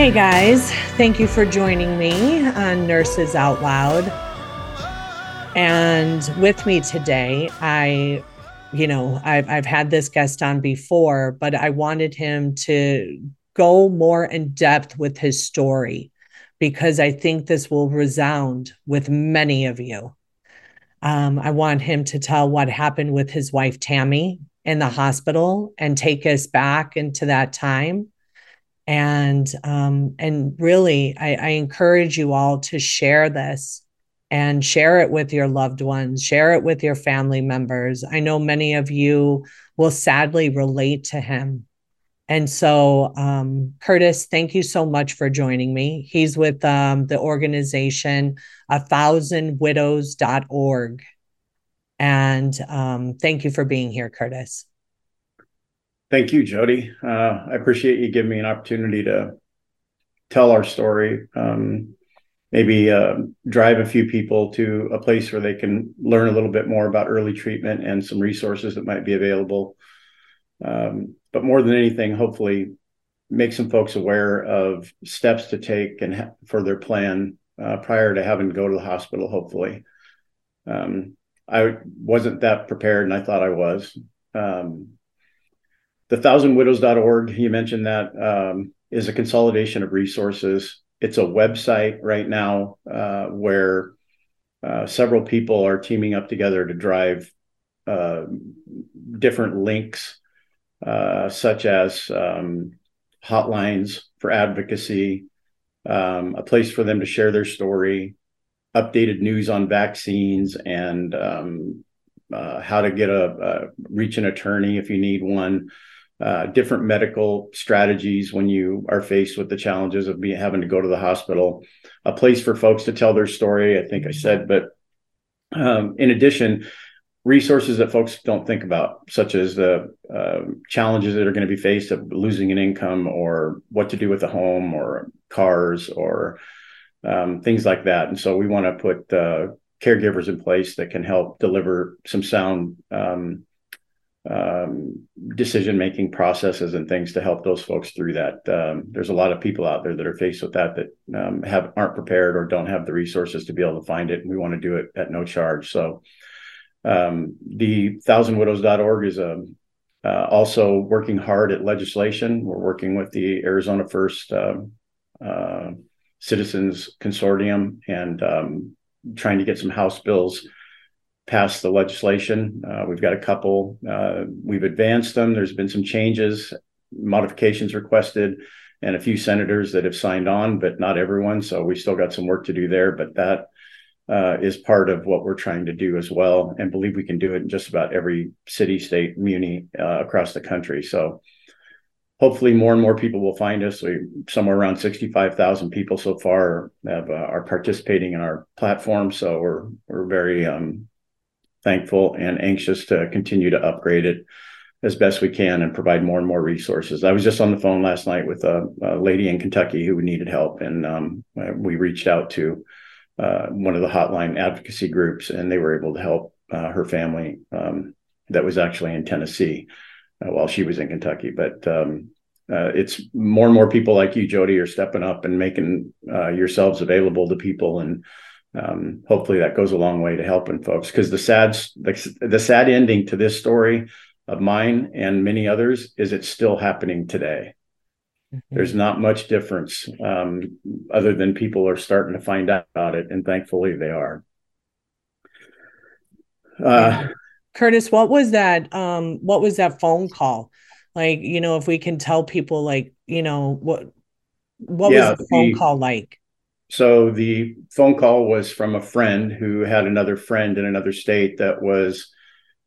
Hey guys, thank you for joining me on Nurses Out Loud. And with me today, I, you know, I've, I've had this guest on before, but I wanted him to go more in depth with his story because I think this will resound with many of you. Um, I want him to tell what happened with his wife, Tammy, in the hospital and take us back into that time and um, and really I, I encourage you all to share this and share it with your loved ones share it with your family members. I know many of you will sadly relate to him. And so um, curtis thank you so much for joining me. He's with um, the organization a thousand widows.org and um, thank you for being here curtis Thank you, Jody. Uh, I appreciate you giving me an opportunity to tell our story. Um, maybe uh, drive a few people to a place where they can learn a little bit more about early treatment and some resources that might be available. Um, but more than anything, hopefully, make some folks aware of steps to take and ha- for their plan uh, prior to having to go to the hospital. Hopefully, um, I wasn't that prepared, and I thought I was. Um, the thousandwidows.org you mentioned that um, is a consolidation of resources. It's a website right now uh, where uh, several people are teaming up together to drive uh, different links uh, such as um, hotlines for advocacy um, a place for them to share their story updated news on vaccines and um, uh, how to get a, reach an attorney if you need one uh, different medical strategies when you are faced with the challenges of being having to go to the hospital, a place for folks to tell their story. I think I said, but um, in addition, resources that folks don't think about, such as the uh, challenges that are going to be faced of losing an income or what to do with a home or cars or um, things like that. And so we want to put uh, caregivers in place that can help deliver some sound um, um, decision making processes and things to help those folks through that. Um, there's a lot of people out there that are faced with that that um, have aren't prepared or don't have the resources to be able to find it. And we want to do it at no charge. So um, the thousandwidows.org is a um, uh, also working hard at legislation. We're working with the Arizona First uh, uh, Citizens Consortium and trying to get some House bills passed the legislation. Uh, we've got a couple. Uh, we've advanced them. There's been some changes, modifications requested, and a few senators that have signed on, but not everyone. So we still got some work to do there. But that uh, is part of what we're trying to do as well, and believe we can do it in just about every city, state, muni uh, across the country. So hopefully more and more people will find us. We somewhere around 65,000 people so far have, uh, are participating in our platform. So we're we're very um, thankful and anxious to continue to upgrade it as best we can and provide more and more resources. I was just on the phone last night with a, a lady in Kentucky who needed help, and um, we reached out to uh, one of the hotline advocacy groups, and they were able to help uh, her family um, that was actually in Tennessee uh, while she was in Kentucky. But um, uh, it's more and more people like you, Jody, are stepping up and making uh, yourselves available to people and um, hopefully that goes a long way to helping folks because the sad the, the sad ending to this story of mine and many others is it's still happening today mm-hmm. there's not much difference um, other than people are starting to find out about it and thankfully they are uh, curtis what was that um, what was that phone call like you know if we can tell people like you know what What yeah, was the phone the, call like? So the phone call was from a friend who had another friend in another state that was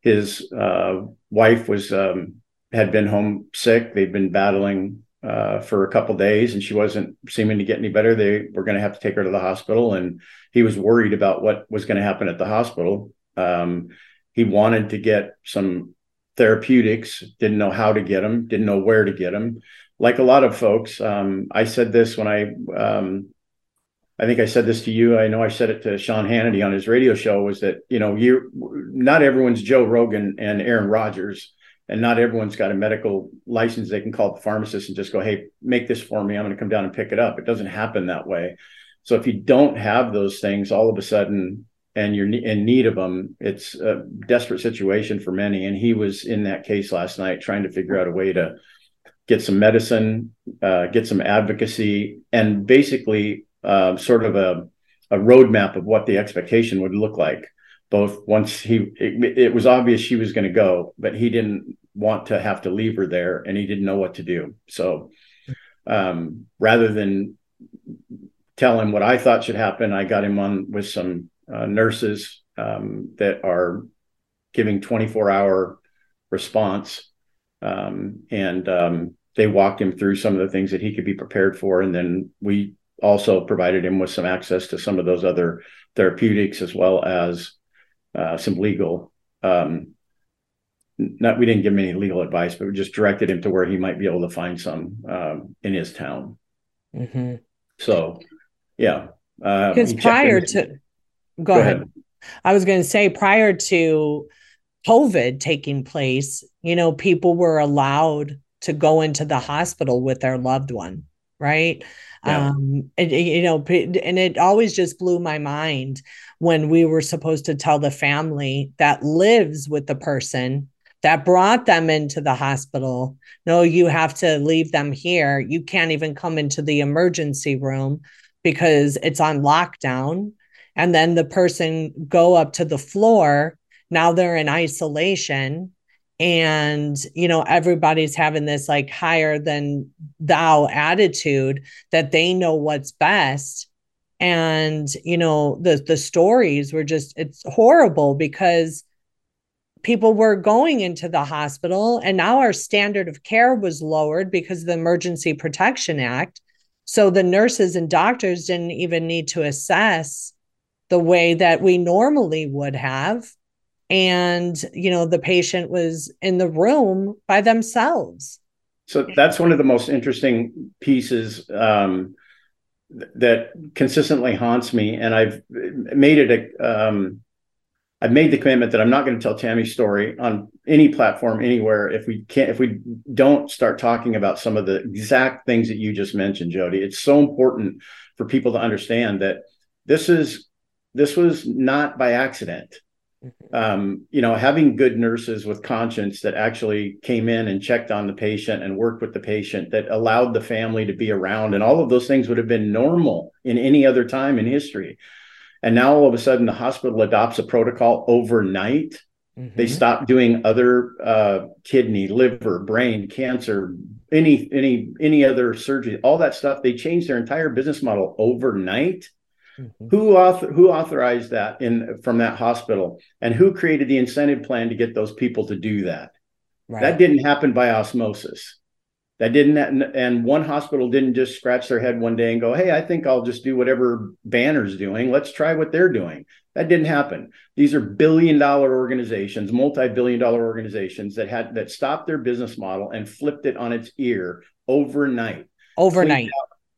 his uh, wife was um, had been homesick. They'd been battling uh, for a couple days, and she wasn't seeming to get any better. They were going to have to take her to the hospital, and he was worried about what was going to happen at the hospital. Um, he wanted to get some therapeutics, didn't know how to get them, didn't know where to get them. Like a lot of folks, um, I said this when I um, I think I said this to you. I know I said it to Sean Hannity on his radio show was that, you know, you not everyone's Joe Rogan and Aaron Rodgers, and not everyone's got a medical license. They can call the pharmacist and just go, Hey, make this for me. I'm going to come down and pick it up. It doesn't happen that way. So if you don't have those things all of a sudden and you're in need of them, it's a desperate situation for many. And he was in that case last night trying to figure out a way to get some medicine, uh, get some advocacy, and basically uh, sort of a, a roadmap of what the expectation would look like. Both once he, it, it was obvious she was going to go, but he didn't want to have to leave her there, and he didn't know what to do. So, um, rather than tell him what I thought should happen, I got him on with some uh, nurses um, that are giving 24 hour response, um, and um, they walked him through some of the things that he could be prepared for, and then we also provided him with some access to some of those other therapeutics as well as uh, some legal. Um, not we didn't give him any legal advice, but we just directed him to where he might be able to find some um, in his town. Mm-hmm. So, yeah. Because uh, prior to, go, go ahead. ahead. I was going to say prior to COVID taking place, you know, people were allowed to go into the hospital with their loved one, right? Yeah. Um, and, you know, and it always just blew my mind when we were supposed to tell the family that lives with the person that brought them into the hospital no you have to leave them here. You can't even come into the emergency room because it's on lockdown. And then the person go up to the floor. Now they're in isolation and you know everybody's having this like higher than thou attitude that they know what's best. And you know the the stories were just it's horrible because people were going into the hospital and now our standard of care was lowered because of the emergency protection act. So the nurses and doctors didn't even need to assess the way that we normally would have and you know the patient was in the room by themselves. So that's one of the most interesting pieces um, that consistently haunts me. And i've made it a um, i've made the commitment that i'm not going to tell tammy's story on any platform anywhere if we can't if we don't start talking about some of the exact things that you just mentioned jody. It's so important for people to understand that this is this was not by accident. Um, you know, having good nurses with conscience that actually came in and checked on the patient and worked with the patient that allowed the family to be around, and all of those things would have been normal in any other time in history. And now all of a sudden, the hospital adopts a protocol overnight. Mm-hmm. They stop doing other uh, kidney, liver, brain, cancer, any any any other surgery, all that stuff. They change their entire business model overnight Mm-hmm. Who author, who authorized that in from that hospital, and who created the incentive plan to get those people to do that? Right. That didn't happen by osmosis. That didn't, and one hospital didn't just scratch their head one day and go, "Hey, I think I'll just do whatever Banner's doing. Let's try what they're doing." That didn't happen. These are billion-dollar organizations, multi-billion-dollar organizations that had that stopped their business model and flipped it on its ear overnight. Overnight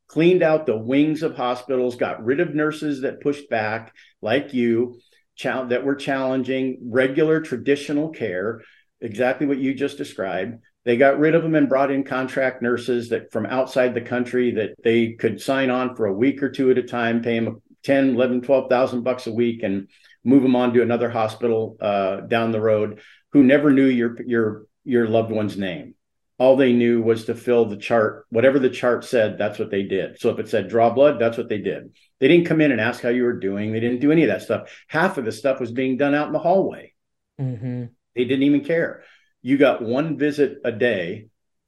cleaned out the wings of hospitals, got rid of nurses that pushed back, like you, that were challenging regular traditional care, exactly what you just described. They got rid of them and brought in contract nurses that from outside the country that they could sign on for a week or two at a time, pay them 10, 11, 12,000 bucks a week and move them on to another hospital uh, down the road who never knew your, your, your loved one's name all they knew was to fill the chart whatever the chart said that's what they did. So if it said draw blood that's what they did. They didn't come in and ask how you were doing. They didn't do any of that stuff. Half of the stuff was being done out in the hallway. Mm-hmm. they didn't even care. You got one visit a day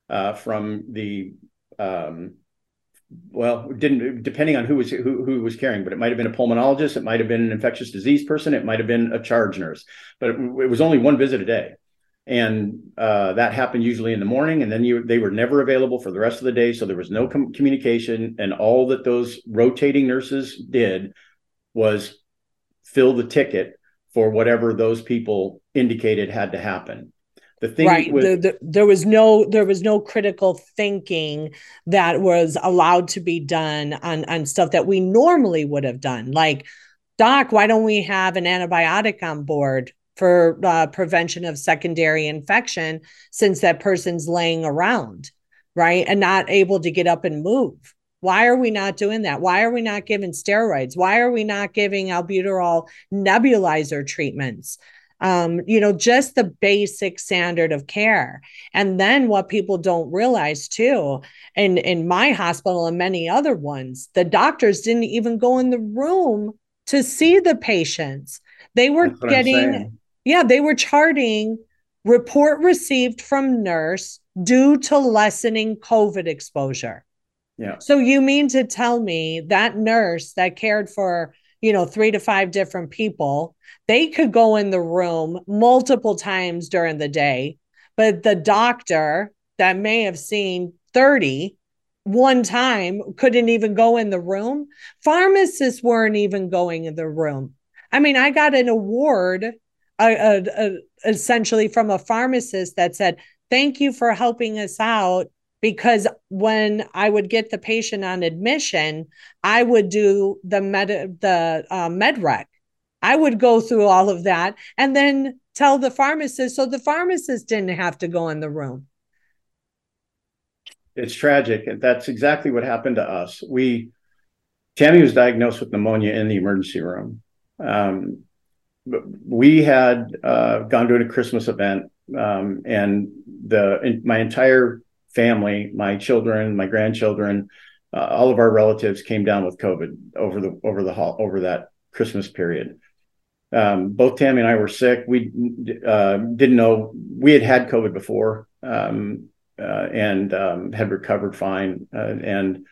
uh, from the um, well, didn't depending on who was who, who was caring but it might have been a pulmonologist, it might have been an infectious disease person, it might have been a charge nurse, but it, it was only one visit a day, and uh, that happened usually in the morning, and then you they were never available for the rest of the day, so there was no com- communication, and all that those rotating nurses did was fill the ticket for whatever those people indicated had to happen. The thing right. with, the, the, there was no there was no critical thinking that was allowed to be done on on stuff that we normally would have done. Like doc why don't we have an antibiotic on board for uh, prevention of secondary infection since that person's laying around right? And not able to get up and move. Why are we not doing that? Why are we not giving steroids? Why are we not giving albuterol nebulizer treatments? Um, you know, just the basic standard of care. And then what people don't realize too, in, in my hospital and many other ones, the doctors didn't even go in the room to see the patients. They were getting, yeah, they were charting report received from nurse due to lessening COVID exposure. Yeah. So you mean to tell me that nurse that cared for you know, three to five different people. They could go in the room multiple times during the day, but the doctor that may have seen 30 one time couldn't even go in the room. Pharmacists weren't even going in the room. I mean, I got an award uh, uh, essentially from a pharmacist that said, Thank you for helping us out because when I would get the patient on admission, I would do the med the uh, med rec. I would go through all of that and then tell the pharmacist so the pharmacist didn't have to go in the room. It's tragic. That's exactly what happened to us. We Tammy was diagnosed with pneumonia in the emergency room. Um, we had uh, gone to a Christmas event, um, and the my entire family, my children, my grandchildren, uh, all of our relatives came down with COVID over the over the over that Christmas period. Um, both Tammy and I were sick. We uh, didn't know we had had COVID before um, uh, and um, had recovered fine uh, and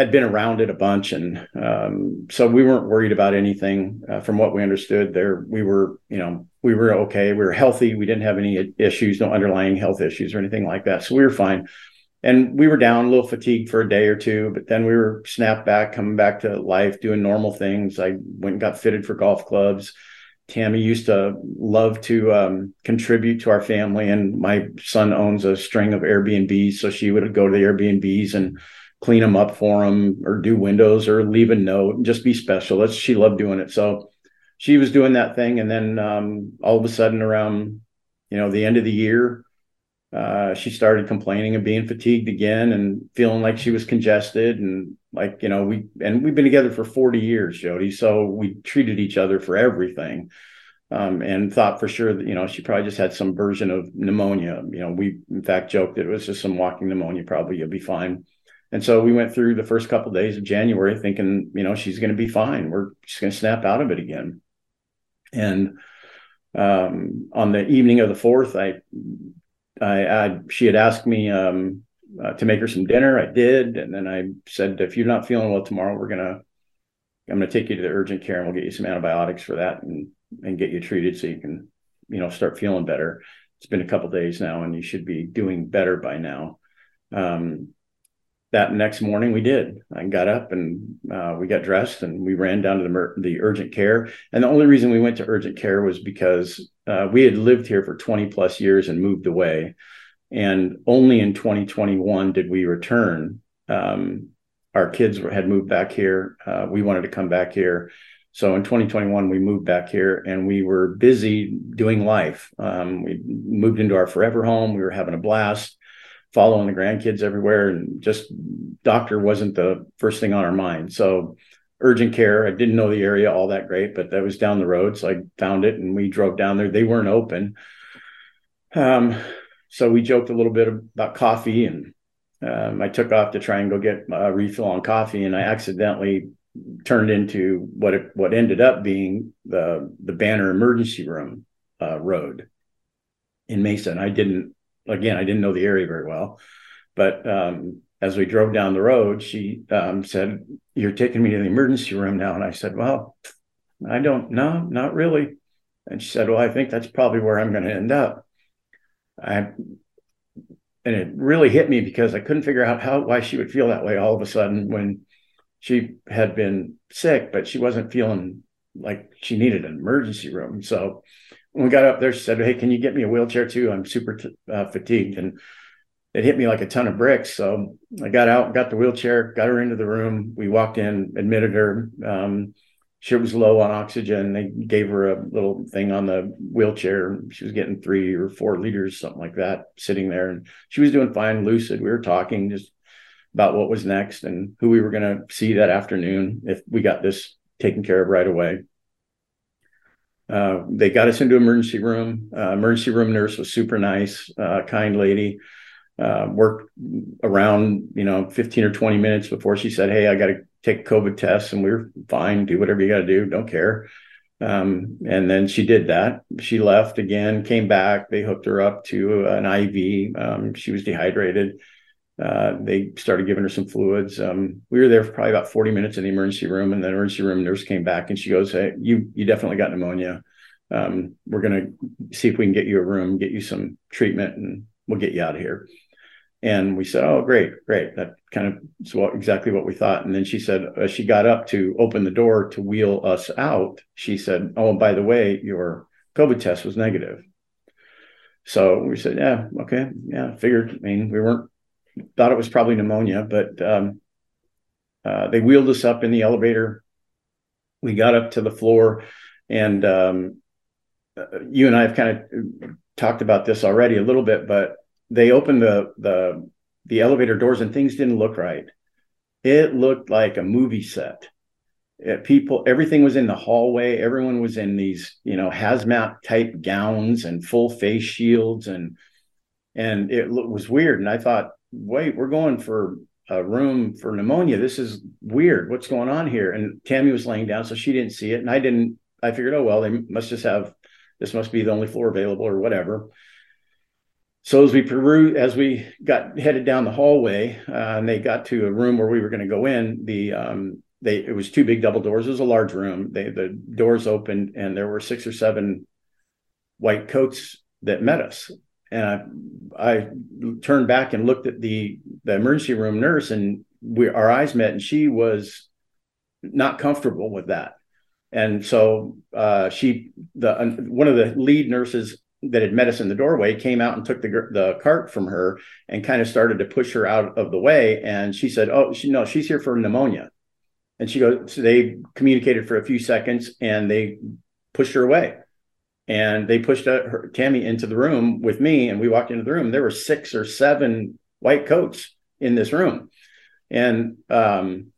had been around it a bunch, and um, so we weren't worried about anything. Uh, from what we understood, there we were, you know, we were okay. We were healthy. We didn't have any issues, no underlying health issues or anything like that. So we were fine. And we were down a little fatigued for a day or two, but then we were snapped back, coming back to life, doing normal things. I went and got fitted for golf clubs. Tammy used to love to um, contribute to our family, and my son owns a string of Airbnbs, so she would go to the Airbnbs and clean them up for them or do windows, or leave a note, and just be special. That's she loved doing it. So she was doing that thing, and then um, all of a sudden, around you know the end of the year, uh, she started complaining of being fatigued again and feeling like she was congested and like you know we and we've been together for 40 years jody so we treated each other for everything um, and thought for sure that you know she probably just had some version of pneumonia you know we in fact joked that it was just some walking pneumonia probably you'll be fine and so we went through the first couple of days of january thinking you know she's going to be fine we're just going to snap out of it again and um, on the evening of the fourth, I, I, I she had asked me um, uh, to make her some dinner. I did, and then I said, if you're not feeling well tomorrow, we're gonna, I'm gonna take you to the urgent care, and we'll get you some antibiotics for that, and and get you treated so you can, you know, start feeling better. It's been a couple days now, and you should be doing better by now. Um, that next morning we did. I got up and uh, we got dressed and we ran down to the, the urgent care. And the only reason we went to urgent care was because uh, we had lived here for 20 plus years and moved away. And only in 2021 did we return. Um, our kids had moved back here. Uh, we wanted to come back here. So in 2021, we moved back here and we were busy doing life. Um, we moved into our forever home. We were having a blast following the grandkids everywhere and just doctor wasn't the first thing on our mind so urgent care i didn't know the area all that great but that was down the road so i found it and we drove down there they weren't open um, so we joked a little bit about coffee and um, i took off to try and go get a refill on coffee and i accidentally turned into what it, what ended up being the the banner emergency room uh, road in Mesa. And I didn't again, I didn't know the area very well, but um, as we drove down the road, she um, said, "You're taking me to the emergency room now," and I said, "Well, I don't know, not really." And she said, "Well, I think that's probably where I'm going to end up." I and it really hit me because I couldn't figure out how why she would feel that way all of a sudden when she had been sick, but she wasn't feeling like she needed an emergency room. So when we got up there, she said, "Hey, can you get me a wheelchair too? I'm super t- uh, fatigued." And it hit me like a ton of bricks. So I got out, got the wheelchair, got her into the room. We walked in, admitted her. Um, she was low on oxygen. They gave her a little thing on the wheelchair. She was getting three or four liters, something like that, sitting there. And she was doing fine, lucid. We were talking just about what was next and who we were going to see that afternoon if we got this taken care of right away. Uh, they got us into emergency room. Uh, emergency room nurse was super nice, uh, kind lady uh, worked around, you know, 15 or 20 minutes before she said, Hey, I got to take COVID tests and we are fine. Do whatever you got to do. Don't care. Um, and then she did that. She left again, came back. They hooked her up to an IV. Um, she was dehydrated. Uh, they started giving her some fluids. Um, we were there for probably about 40 minutes in the emergency room, and the emergency room nurse came back and she goes, "Hey, you you definitely got pneumonia. Um, we're gonna see if we can get you a room, get you some treatment, and we'll get you out of here." And we said, "Oh, great, great." That kind of is what exactly what we thought. And then she said, as she got up to open the door to wheel us out, she said, "Oh, and by the way, your COVID test was negative." So we said, "Yeah, okay, yeah." Figured. I mean, we weren't thought it was probably pneumonia, but um, uh, they wheeled us up in the elevator. We got up to the floor, and um, uh, you and I have kind of talked about this already a little bit, but they opened the the the elevator doors and things didn't look right. It looked like a movie set. It, people, everything was in the hallway. Everyone was in these, you know, hazmat type gowns and full face shields, and and it was weird. And I thought, wait, we're going for a room for pneumonia. This is weird. What's going on here? And Tammy was laying down, so she didn't see it, and I didn't. I figured, oh well, they must just have this must be the only floor available or whatever so as we peru as we got headed down the hallway uh, and they got to a room where we were going to go in the um, they it was two big double doors it was a large room they the doors opened and there were six or seven white coats that met us and I, I turned back and looked at the the emergency room nurse and we our eyes met and she was not comfortable with that and so uh, she the one of the lead nurses that had met us in the doorway came out and took the the cart from her and kind of started to push her out of the way. And she said, "Oh, she, no, she's here for pneumonia." And she goes, so they communicated for a few seconds and they pushed her away. And they pushed her, Tammy into the room with me, and we walked into the room. There were six or seven white coats in this room, and um,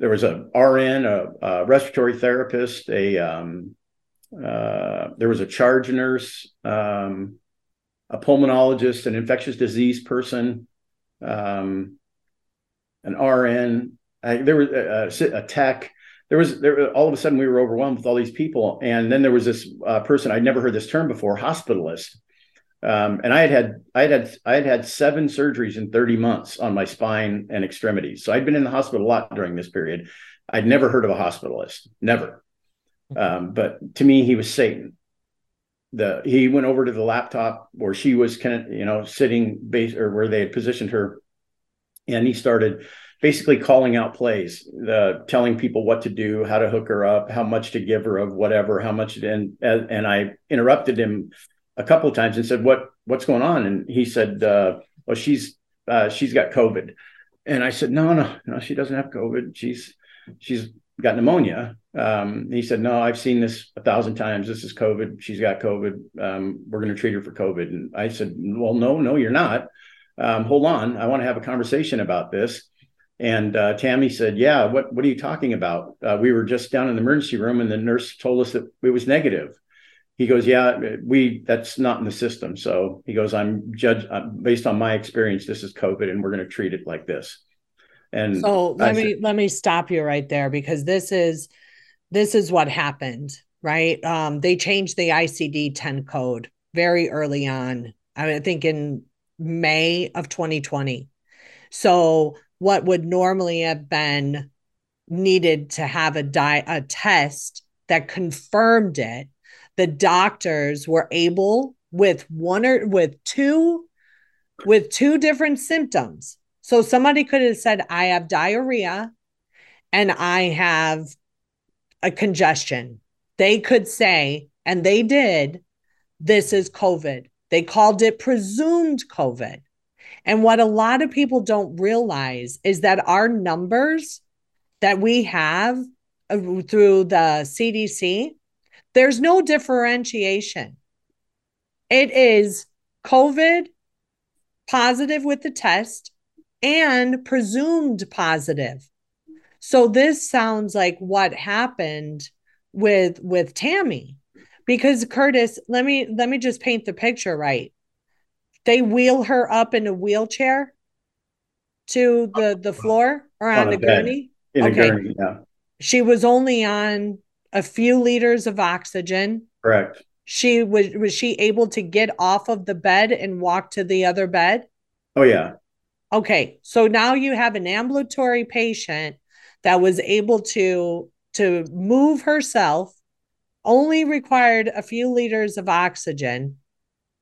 there was a RN, a, a respiratory therapist, a um, uh, there was a charge nurse, um, a pulmonologist, an infectious disease person, um, an RN. I, there was a, a, tech. There was there. All of a sudden, we were overwhelmed with all these people, and then there was this uh, person I'd never heard this term before, hospitalist. Um, and I had had I had had I had had seven surgeries in 30 months on my spine and extremities. So I'd been in the hospital a lot during this period. I'd never heard of a hospitalist, never. Um, but to me, he was Satan. The he went over to the laptop where she was kind of you know sitting base or where they had positioned her, and he started basically calling out plays, telling people what to do, how to hook her up, how much to give her of whatever, how much and and I interrupted him a couple of times and said, "What what's going on?" And he said, uh, "Well, she's uh, she's got COVID." And I said, "No, no, no, she doesn't have COVID. She's she's got pneumonia." Um, he said, "No, I've seen this a thousand times. This is COVID. She's got COVID. Um, we're going to treat her for COVID." And I said, "Well, no, no, you're not. Um, hold on. I want to have a conversation about this." And uh, Tammy said, "Yeah, what what are you talking about? Uh, we were just down in the emergency room, and the nurse told us that it was negative." He goes, "Yeah, we that's not in the system." So he goes, "I'm judge uh, based on my experience. This is COVID, and we're going to treat it like this." And so let I me said, let me stop you right there because this is this is what happened, right? Um, they changed the ICD 10 code very early on. I think in May of 2020. So what would normally have been needed to have a di- a test that confirmed it, the doctors were able with one or with two with two different symptoms. So somebody could have said I have diarrhea and I have a congestion. They could say and they did this is COVID. They called it presumed COVID. And what a lot of people don't realize is that our numbers that we have uh, through the CDC, there's no differentiation. It is COVID positive with the test and presumed positive. So this sounds like what happened with with Tammy because Curtis, let me let me just paint the picture right. They wheel her up in a wheelchair to the oh, the floor or on, on a, a gurney. In okay. a gurney, yeah. She was only on a few liters of oxygen. Correct. She was was she able to get off of the bed and walk to the other bed? Oh yeah. Okay. So now you have an ambulatory patient that was able to to move herself only required a few liters of oxygen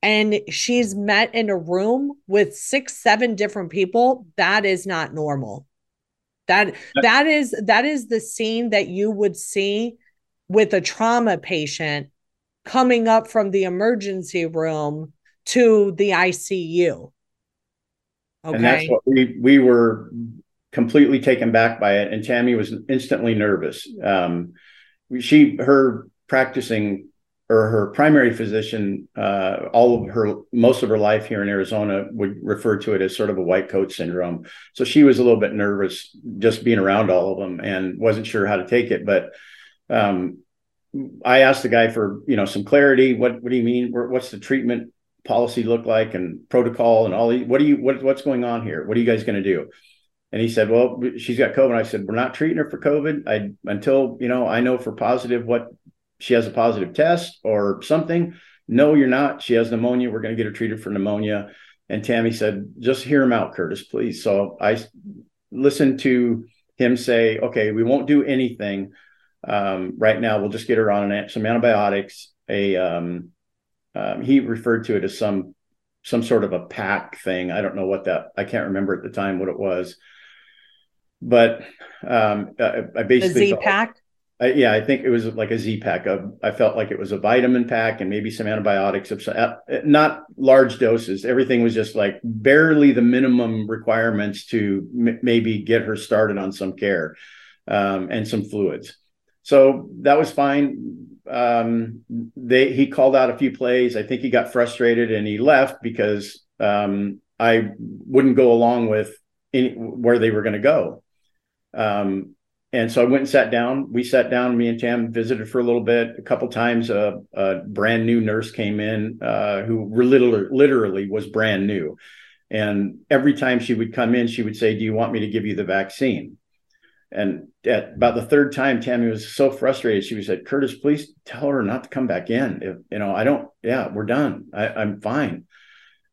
and she's met in a room with six seven different people that is not normal. That that is that is the scene that you would see with a trauma patient coming up from the emergency room to the ICU okay and that's what we we were completely taken back by it and Tammy was instantly nervous. Um she her practicing or her primary physician, uh, all of her, most of her life here in Arizona would refer to it as sort of a white coat syndrome. So she was a little bit nervous just being around all of them and wasn't sure how to take it. But um, I asked the guy for, you know, some clarity. What, what do you mean? What's the treatment policy look like and protocol and all? What do you, what, what's going on here? What are you guys going to do? And he said, "Well, she's got COVID." I said, "We're not treating her for COVID. I until you know I know for positive what she has a positive test or something. No, you're not. She has pneumonia. We're going to get her treated for pneumonia. And Tammy said, just hear him out, Curtis, please. So I listened to him say, okay, we won't do anything um, right now. We'll just get her on an, some antibiotics. A um, um, he referred to it as some some sort of a pack thing. I don't know what that. I can't remember at the time what it was. But um, I, I basically the Z pack. I, yeah, I think it was like a Z pack. I felt like it was a vitamin pack and maybe some antibiotics, of uh, not large doses. Everything was just like barely the minimum requirements to m- maybe get her started on some care um, and some fluids. So that was fine. Um, they he called out a few plays. I think he got frustrated and he left because um, I wouldn't go along with any, where they were going to go. Um, and so I went and sat down. We sat down. Me and Tam visited for a little bit. A couple times, a, a brand new nurse came in uh, who literally, literally was brand new. And every time she would come in, she would say, "Do you want me to give you the vaccine?" And at about the third time, Tammy was so frustrated. She said, "Curtis, please tell her not to come back in. If, you know, I don't. Yeah, we're done. I, I'm fine."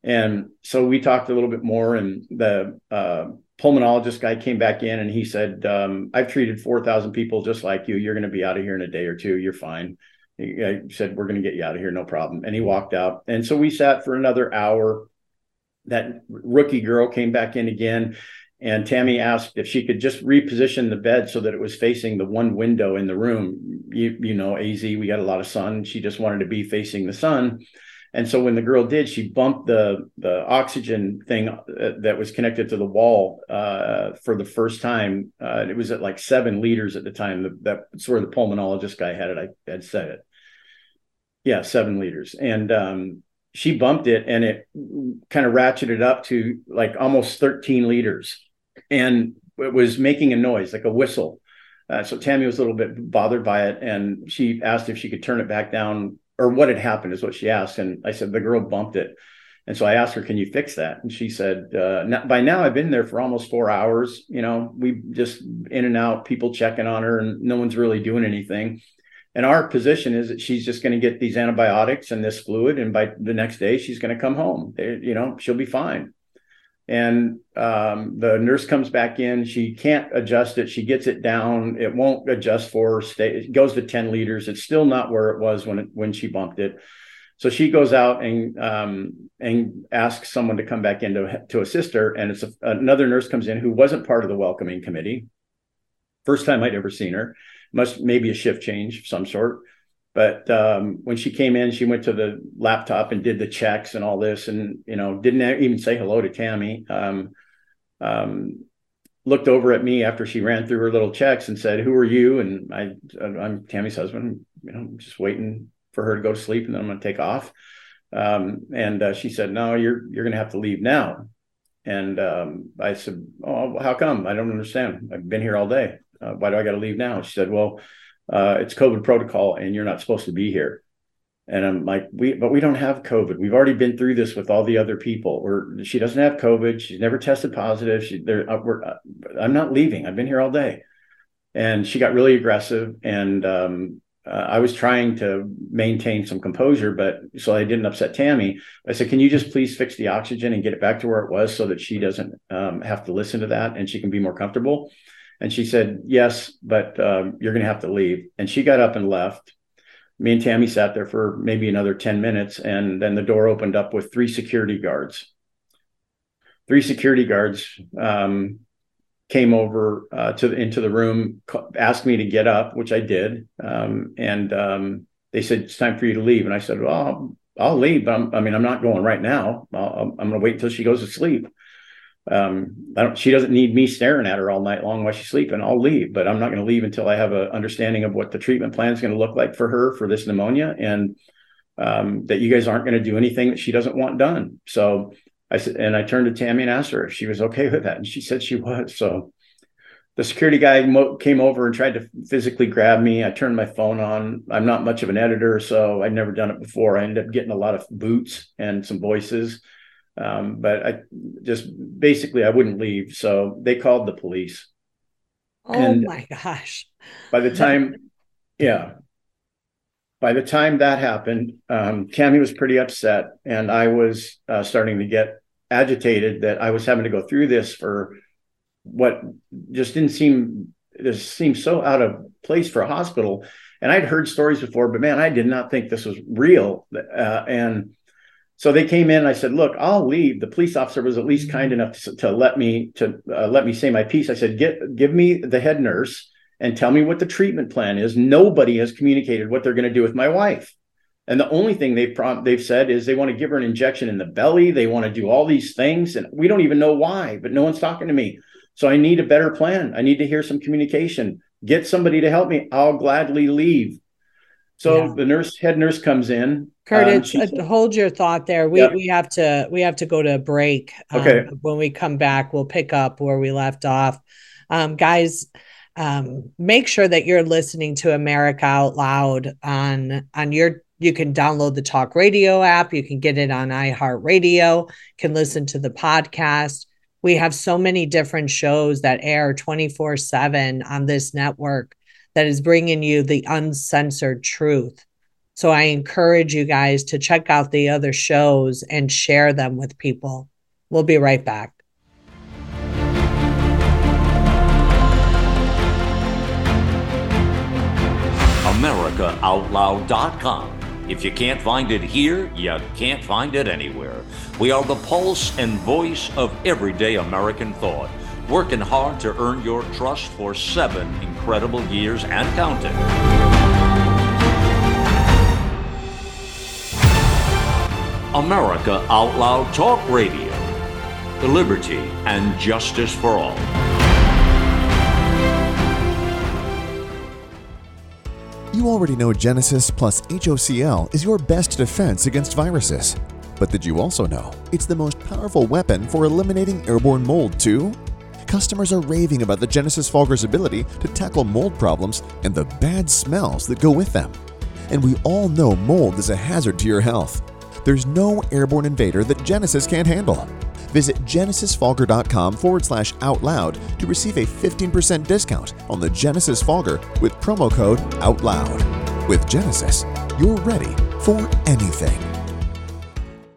And so we talked a little bit more, and the uh, pulmonologist guy came back in and he said, um, I've treated 4,000 people just like you. You're going to be out of here in a day or two. You're fine. He said, We're going to get you out of here. No problem. And he walked out. And so we sat for another hour. That rookie girl came back in again. And Tammy asked if she could just reposition the bed so that it was facing the one window in the room. You, you know, AZ, we got a lot of sun. She just wanted to be facing the sun. And so when the girl did, she bumped the the oxygen thing uh, that was connected to the wall uh, for the first time. Uh, it was at like seven liters at the time. That's where the pulmonologist guy had it. I had said it. Yeah, seven liters, and um, she bumped it, and it kind of ratcheted up to like almost thirteen liters, and it was making a noise like a whistle. Uh, so Tammy was a little bit bothered by it, and she asked if she could turn it back down or what had happened is what she asked. And I said, the girl bumped it. And so I asked her, can you fix that? And she said, uh, by now I've been there for almost four hours. You know, we just in and out, people checking on her and no one's really doing anything. And our position is that she's just going to get these antibiotics and this fluid. And by the next day, she's going to come home. you know, she'll be fine. And um, the nurse comes back in. She can't adjust it. She gets it down. It won't adjust for her. Stay. It goes to ten liters. It's still not where it was when it, when she bumped it. So she goes out and um, and asks someone to come back in to, to assist her. And it's a, another nurse comes in who wasn't part of the welcoming committee. First time I'd ever seen her. Must maybe a shift change of some sort. But um, when she came in, she went to the laptop and did the checks and all this, and you know didn't even say hello to Tammy. Um, um, looked over at me after she ran through her little checks and said, "Who are you?" And I, I'm Tammy's husband. You know, I'm just waiting for her to go to sleep, and then I'm going to take off. Um, and uh, she said, "No, you're you're going to have to leave now." And um, I said, "Oh, how come? I don't understand. I've been here all day. Uh, why do I got to leave now?" She said, "Well." Uh, it's COVID protocol and you're not supposed to be here. And I'm like, we, but we don't have COVID. We've already been through this with all the other people. Or she doesn't have COVID. She's never tested positive. She, there, uh, uh, I'm not leaving. I've been here all day. And she got really aggressive. And um, uh, I was trying to maintain some composure, but so I didn't upset Tammy. I said, "Can you just please fix the oxygen and get it back to where it was, so that she doesn't um, have to listen to that and she can be more comfortable." And she said, Yes, but um, you're going to have to leave. And she got up and left. Me and Tammy sat there for maybe another 10 minutes. And then the door opened up with three security guards. Three security guards um, came over uh, to the, into the room, asked me to get up, which I did. Um, and um, they said, It's time for you to leave. And I said, Well, I'll, leave, but I'm, i mean, I'm not going right now. i am going to wait until she goes to sleep um, I don't, she doesn't need me staring at her all night long while she's sleeping. I'll leave, but I'm not going to leave until I have an understanding of what the treatment plan is going to look like for her for this pneumonia and um, that you guys aren't going to do anything that she doesn't want done. So I said, and I turned to Tammy and asked her if she was okay with that. And she said she was. So the security guy mo- came over and tried to physically grab me. I turned my phone on. I'm not much of an editor, so I'd never done it before. I ended up getting a lot of boots and some voices um, but I just basically I wouldn't leave. So they called the police. Oh and my gosh. By the time, yeah. By the time that happened, um, was pretty upset, and I was uh, starting to get agitated that I was having to go through this for what just didn't seem this seemed so out of place for a hospital. And I'd heard stories before, but man, I did not think this was real. Uh, and so they came in. and I said, "Look, I'll leave." The police officer was at least kind enough to, to let me to uh, let me say my piece. I said, "Get give me the head nurse and tell me what the treatment plan is." Nobody has communicated what they're going to do with my wife, and the only thing they've prom- they've said is they want to give her an injection in the belly. They want to do all these things, and we don't even know why. But no one's talking to me. So I need a better plan. I need to hear some communication. Get somebody to help me. I'll gladly leave. So yeah. the nurse, head nurse, comes in Curtis, um, uh, hold your thought there. We we have to we have to go to a break. Um, okay. When we come back, we'll pick up where we left off. Um, guys, um, make sure that you're listening to America Out Loud on on your. You can download the Talk Radio app. You can get it on iHeartRadio. Can listen to the podcast. We have so many different shows that air 24 7 on this network that is bringing you the uncensored truth. So I encourage you guys to check out the other shows and share them with people. We'll be right back. AmericaOutloud.com. If you can't find it here, you can't find it anywhere. We are the pulse and voice of everyday American thought, working hard to earn your trust for seven incredible years and counting. America Out Loud Talk Radio. The liberty and justice for all. You already know Genesis plus HOCl is your best defense against viruses. But did you also know it's the most powerful weapon for eliminating airborne mold, too? Customers are raving about the Genesis Fogger's ability to tackle mold problems and the bad smells that go with them. And we all know mold is a hazard to your health. There's no airborne invader that Genesis can't handle. Visit genesisfogger.com forward slash out loud to receive a 15% discount on the Genesis Fogger with promo code OUTLOUD. With Genesis, you're ready for anything.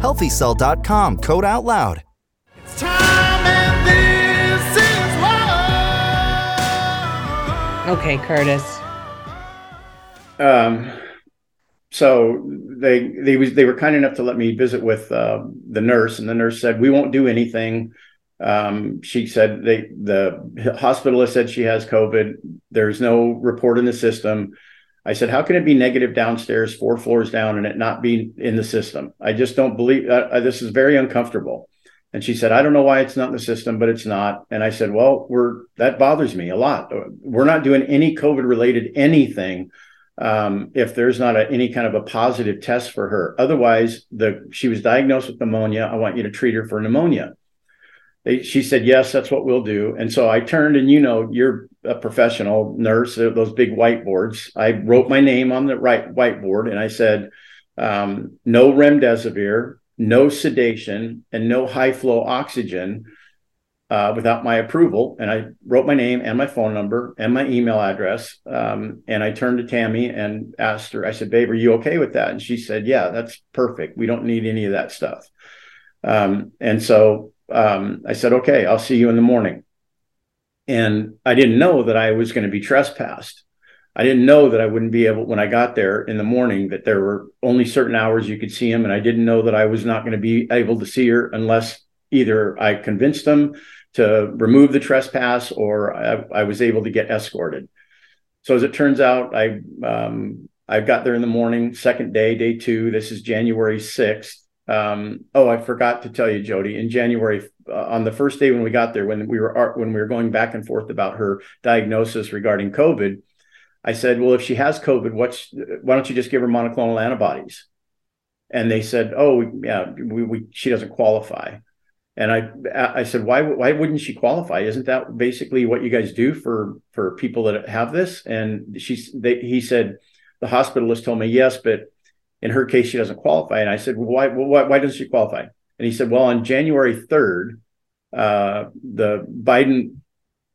HealthyCell.com, code out loud. It's time and this is love. Okay, Curtis. Um, so they they was they were kind enough to let me visit with uh, the nurse, and the nurse said we won't do anything. Um, she said they the hospitalist said she has COVID. There's no report in the system. I said, how can it be negative downstairs, four floors down, and it not be in the system? I just don't believe uh, this is very uncomfortable. And she said, I don't know why it's not in the system, but it's not. And I said, well, we're that bothers me a lot. We're not doing any COVID related anything um, if there's not a, any kind of a positive test for her. Otherwise, the she was diagnosed with pneumonia. I want you to treat her for pneumonia. They, she said, yes, that's what we'll do. And so I turned and, you know, you're a professional nurse, uh, those big whiteboards. I wrote my name on the right whiteboard and I said, um, no remdesivir, no sedation, and no high flow oxygen uh, without my approval. And I wrote my name and my phone number and my email address. Um, and I turned to Tammy and asked her, I said, babe, are you okay with that? And she said, yeah, that's perfect. We don't need any of that stuff. Um, and so um, I said, okay, I'll see you in the morning. And I didn't know that I was going to be trespassed. I didn't know that I wouldn't be able, when I got there in the morning, that there were only certain hours you could see him. And I didn't know that I was not going to be able to see her unless either I convinced them to remove the trespass or I, I was able to get escorted. So as it turns out, I um, I got there in the morning, second day, day two. This is January 6th. Um, oh, I forgot to tell you, Jody. In January, uh, on the first day when we got there, when we were when we were going back and forth about her diagnosis regarding COVID, I said, "Well, if she has COVID, what's why don't you just give her monoclonal antibodies?" And they said, "Oh, yeah, we, we she doesn't qualify." And I I said, "Why why wouldn't she qualify? Isn't that basically what you guys do for for people that have this?" And she they, he said, "The hospitalist told me yes, but." In her case, she doesn't qualify. And I said, well, why, why, why doesn't she qualify? And he said, well, on January 3rd, uh, the Biden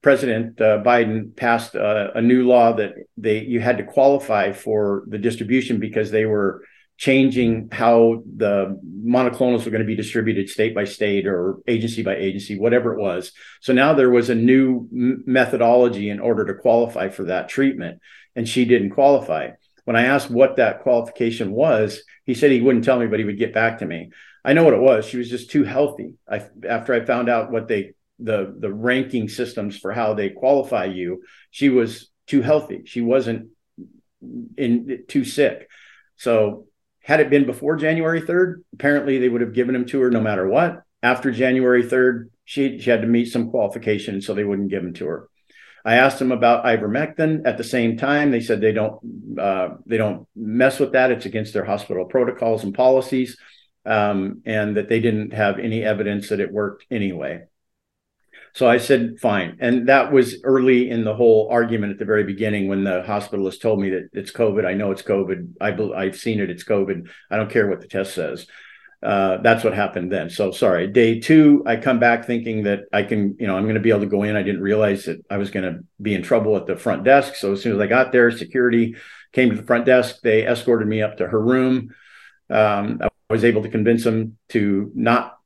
President uh, Biden passed uh, a new law that they you had to qualify for the distribution because they were changing how the monoclonals were going to be distributed state by state or agency by agency, whatever it was. So now there was a new methodology in order to qualify for that treatment, and she didn't qualify. When I asked what that qualification was, he said he wouldn't tell me, but he would get back to me. I know what it was. She was just too healthy. I, after I found out what they the the ranking systems for how they qualify you, she was too healthy. She wasn't in too sick. So had it been before January 3rd, apparently they would have given him to her no matter what. After January 3rd, she, she had to meet some qualifications, so they wouldn't give him to her. I asked them about ivermectin. At the same time, they said they don't uh, they don't mess with that. It's against their hospital protocols and policies, um, and that they didn't have any evidence that it worked anyway. So I said, fine. And that was early in the whole argument at the very beginning when the hospitalist told me that it's COVID. I know it's COVID. I, I've seen it. It's COVID. I don't care what the test says uh, that's what happened then. So sorry. Day two, I come back thinking that I can, you know, I'm going to be able to go in. I didn't realize that I was going to be in trouble at the front desk. So as soon as I got there, security came to the front desk. They escorted me up to her room. Um, I was able to convince them to not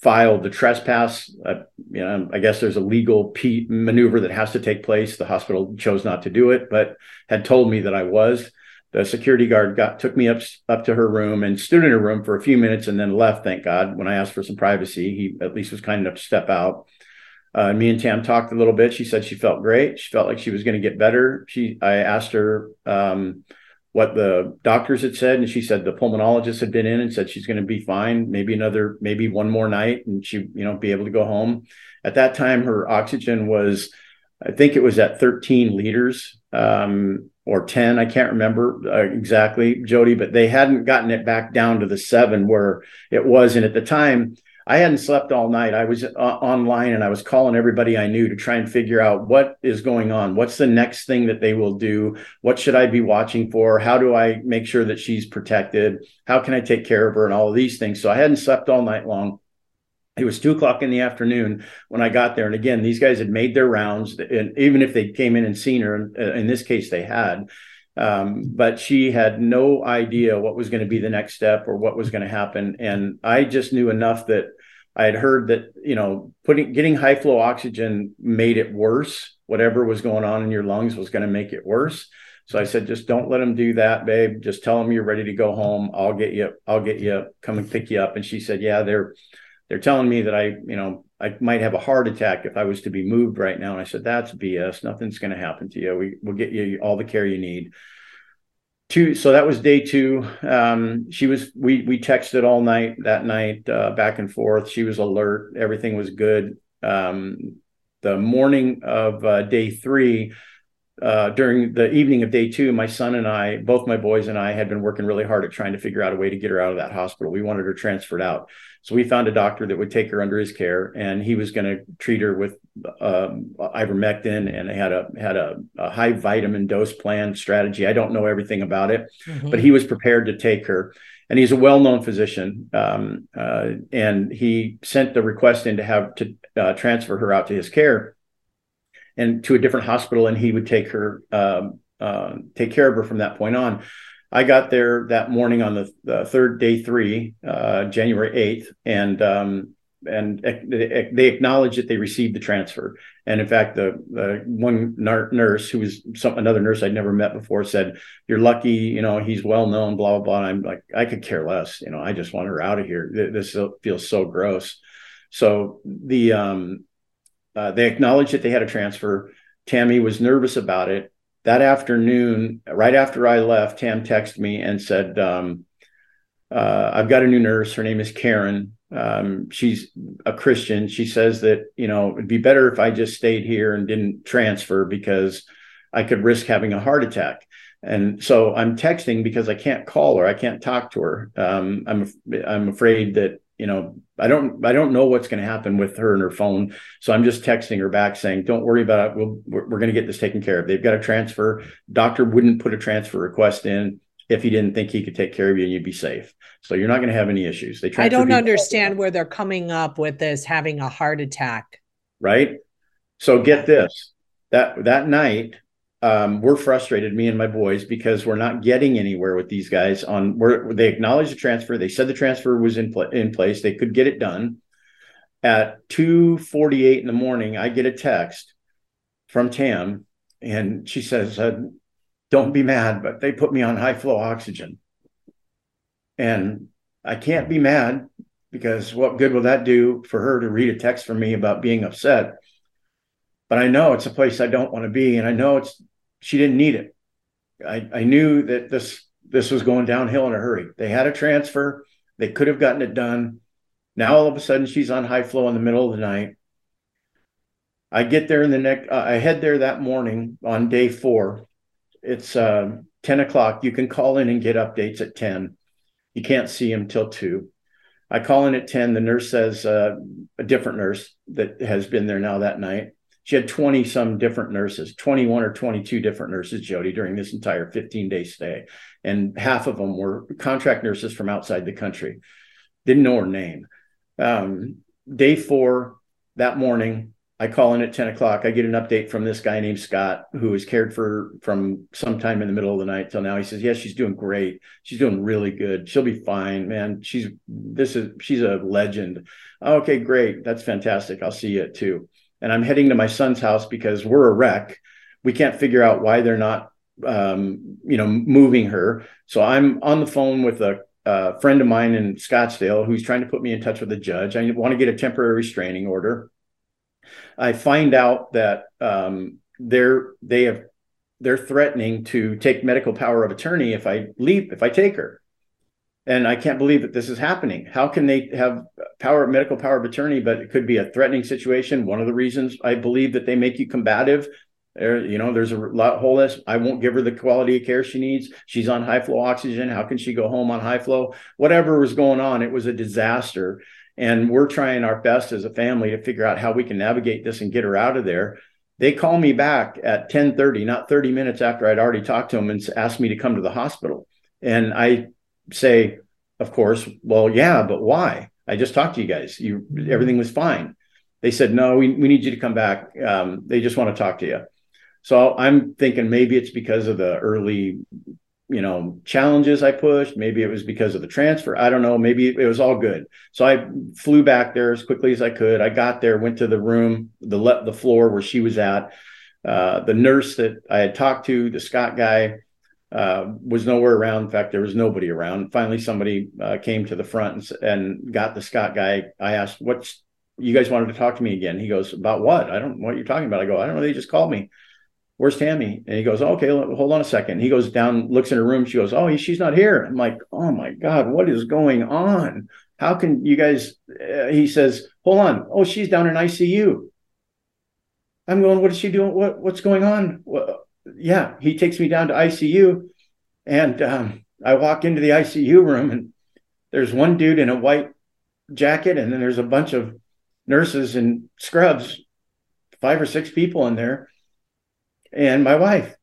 file the trespass. Uh, you know, I guess there's a legal P- maneuver that has to take place. The hospital chose not to do it, but had told me that I was the security guard got took me up up to her room and stood in her room for a few minutes and then left. Thank God. When I asked for some privacy, he at least was kind enough to step out. Uh, me and Tam talked a little bit. She said she felt great. She felt like she was going to get better. She I asked her um, what the doctors had said, and she said the pulmonologist had been in and said she's going to be fine. Maybe another, maybe one more night, and she you know be able to go home. At that time, her oxygen was, I think it was at 13 liters. Um, or 10 i can't remember uh, exactly jody but they hadn't gotten it back down to the seven where it was and at the time I hadn't slept all night. I was uh, online and I was calling everybody I knew to try and figure out what is going on. What's the next thing that they will do? What should I be watching for? How do I make sure that she's protected? How can I take care of her and all of these things? So I hadn't slept all night long. It was two o'clock in the afternoon when I got there. And again, these guys had made their rounds. And even if they came in and seen her, in this case, they had. Um, but she had no idea what was going to be the next step or what was going to happen. And I just knew enough that I had heard that, you know, putting getting high flow oxygen made it worse. Whatever was going on in your lungs was going to make it worse. So I said, just don't let them do that, babe. Just tell them you're ready to go home. I'll get you, I'll get you, come and pick you up. And she said, yeah, they're, they're telling me that I, you know, I might have a heart attack if I was to be moved right now. And I said, that's BS. Nothing's going to happen to you. We, we'll get you all the care you need. Two, so that was day two. Um, she was, we, we texted all night that night, uh, back and forth. She was alert. Everything was good. Um, the morning of uh, day three, uh, during the evening of day two, my son and I, both my boys and I, had been working really hard at trying to figure out a way to get her out of that hospital. We wanted her transferred out. So we found a doctor that would take her under his care, and he was going to treat her with um, ivermectin, and had a had a, a, high vitamin dose plan strategy. I don't know everything about it, mm-hmm. but he was prepared to take her. And he's a well-known physician, um, uh, and he sent the request in to have to uh, transfer her out to his care and to a different hospital, and he would take her, um, uh, take care of her from that point on. I got there that morning on the, the third day three, uh, January eighth, and um, and they acknowledged that they received the transfer. And in fact, the, the one nurse who was some another nurse I'd never met before said, "You're lucky, you know, he's well known." Blah blah blah. And I'm like, I could care less, you know. I just want her out of here. This feels so gross. So the um, uh, they acknowledged that they had a transfer. Tammy was nervous about it. That afternoon, right after I left, Tam texted me and said, um, uh, I've got a new nurse. Her name is Karen. Um, she's a Christian. She says that, you know, it'd be better if I just stayed here and didn't transfer because I could risk having a heart attack. And so I'm texting because I can't call her. I can't talk to her. Um, I'm I'm afraid that you know i don't i don't know what's going to happen with her and her phone. So i'm just texting her back saying don't worry about it. We'll, we're, we're going to get this taken care of. They've got a transfer. Doctor wouldn't put a transfer request in if he didn't think he could take care of you and you'd be safe. So you're not going to have any issues. They i don't understand where they're coming up with this having a heart attack. Right? So get this. That that night um, we're frustrated, me and my boys, because we're not getting anywhere with these guys. On where they acknowledged the transfer, they said the transfer was in pl- in place, they could get it done. At two forty eight in the morning, I get a text from Tam, and she says, uh, "Don't be mad, but they put me on high flow oxygen." And I can't be mad because what good will that do for her to read a text from me about being upset? But I know it's a place I don't want to be, and I know it's she didn't need it. I, I knew that this this was going downhill in a hurry. They had a transfer. They could have gotten it done. Now all of a sudden she's on high flow in the middle of the night. I get there in the next. Uh, I head there that morning on day four. It's uh, ten o'clock. You can call in and get updates at ten. You can't see him till two. I call in at ten. The nurse says uh, a different nurse that has been there now that night she had 20 some different nurses 21 or 22 different nurses jody during this entire 15 day stay. And half of them were contract nurses from outside the country. Didn't know her name. Um, day four that morning i call in at 10 o'clock. I get an update from this guy named scott who was cared for from sometime in the middle of the night till now. He says yes yeah, she's doing great. She's doing really good. She'll be fine man. She's this is she's a legend. Okay great. That's fantastic. I'll see you at two and I'm heading to my son's house because we're a wreck. We can't figure out why they're not, um, you know, moving her. So I'm on the phone with a, a, friend of mine in Scottsdale who's trying to put me in touch with a judge. I want to get a temporary restraining order. I find out that um, they're they have they're threatening to take medical power of attorney if I leave if I take her and I can't believe that this is happening. How can they have power, medical power of attorney, but it could be a threatening situation? One of the reasons I believe that they make you combative. There, you know, there's a lot whole list. I won't give her the quality of care she needs. She's on high flow oxygen. How can she go home on high flow? Whatever was going on, it was a disaster. and we're trying our best as a family to figure out how we can navigate this and get her out of there. They call me back at 10:30, not 30 minutes after I'd already talked to them and asked me to come to the hospital. And I say, of course, well, yeah, but why? I just talked to you guys. You everything was fine. They said, no, we, we need you to come back. Um, they just want to talk to you. So I'm thinking maybe it's because of the early you know challenges I pushed. Maybe it was because of the transfer. I don't know. Maybe it was all good. So I flew back there as quickly as I could. I got there, went to the room, the le- the floor where she was at. Uh, the nurse that I had talked to, the Scott guy, uh, was nowhere around. In fact, there was nobody around. Finally, somebody uh, came to the front and, and, got the Scott guy. I asked, "What's you guys wanted to talk to me again?" He goes, "About what? I don't know what you're talking about." I go, "I don't know. They just called me." where's Tammy? And he goes, okay, hold on a second. He goes down, looks in her room. She goes, oh, she's not here. I'm like, oh my God, what is going on? How can you guys? Uh, he says, hold on. Oh, she's down in ICU. I'm going, what is she doing? What, what's going on? Well, yeah, he takes me down to ICU. And um, I walk into the ICU room and there's one dude in a white jacket. And then there's a bunch of nurses and scrubs, five or six people in there and my wife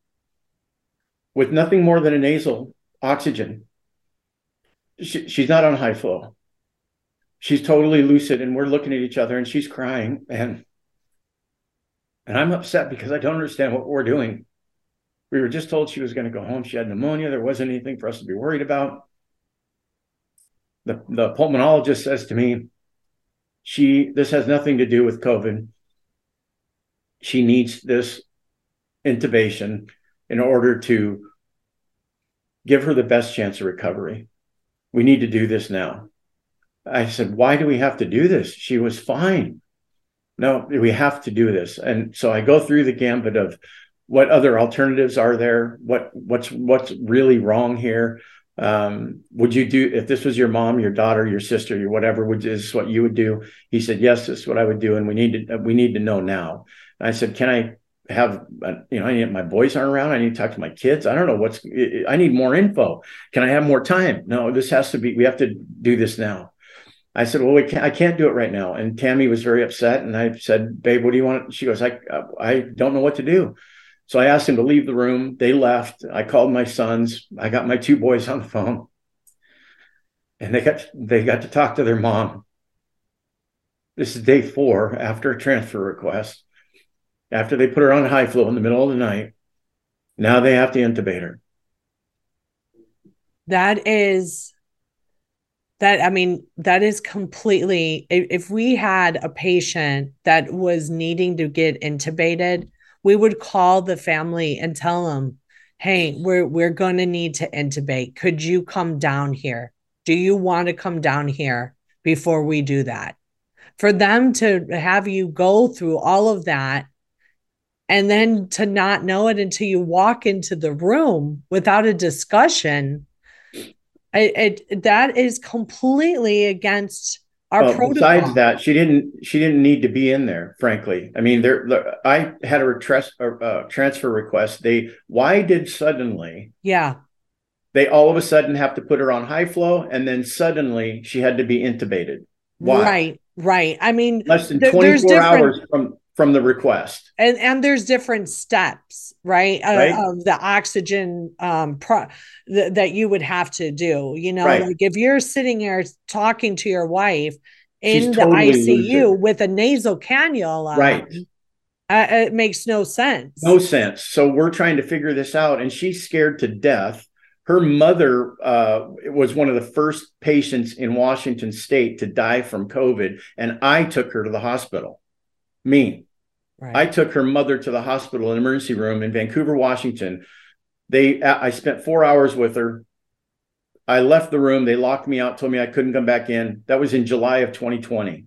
with nothing more than a nasal oxygen. She, she's not on high flow. She's totally lucid, and we're looking at each other, and she's crying, and and I'm upset because I don't understand what we're doing. We were just told she was going to go home. She had pneumonia. There wasn't anything for us to be worried about. The, the pulmonologist says to me, she this has nothing to do with COVID. She needs this intubation in order to give her the best chance of recovery. We need to do this now. I said, Why do we have to do this? She was fine. No, we have to do this. And so I go through the gambit of what other alternatives are there? What what's what's really wrong here? Um, would you do if this was your mom, your daughter, your sister, your whatever? Would this what you would do? He said, Yes, this is what I would do, and we need to we need to know now. And I said, Can I have uh, you know I need my boys aren't around. I need to talk to my kids. I don't know what's. I need more info. Can I have more time? No, this has to be. We have to do this now. I said, well, we can't, I can't do it right now. And Tammy was very upset. And I said, babe, what do you want? She goes, I, I don't know what to do. So I asked him to leave the room. They left. I called my sons. I got my two boys on the phone and they got, they got to talk to their mom. This is day four after a transfer request after they put her on high flow in the middle of the night. Now they have to intubate her. That is that I mean that is completely if we had a patient that was needing to get intubated, we would call the family and tell them, "Hey, we're we're going to need to intubate. Could you come down here? Do you want to come down here before we do that?" For them to have you go through all of that and then to not know it until you walk into the room without a discussion it, it that is completely against our well, protocol. besides that she didn't she didn't need to be in there frankly i mean there i had a, retress, a transfer request they why did suddenly yeah they all of a sudden have to put her on high flow and then suddenly she had to be intubated why? right right i mean less than 24 hours from from the request. And and there's different steps, right? Uh, right. of the oxygen um pro- th- that you would have to do. You know, right. like if you're sitting here talking to your wife in She's the totally ICU with a nasal cannula, right? Uh, it makes no sense. No sense. So we're trying to figure this out, and she's scared to death. Her mother uh, was one of the first patients in Washington State to die from COVID, and I took her to the hospital. Me, Right. I took her mother to the hospital and emergency room in Vancouver, Washington. They, I spent four hours with her. I left the room. They locked me out, told me I couldn't come back in. That was in July of 2020,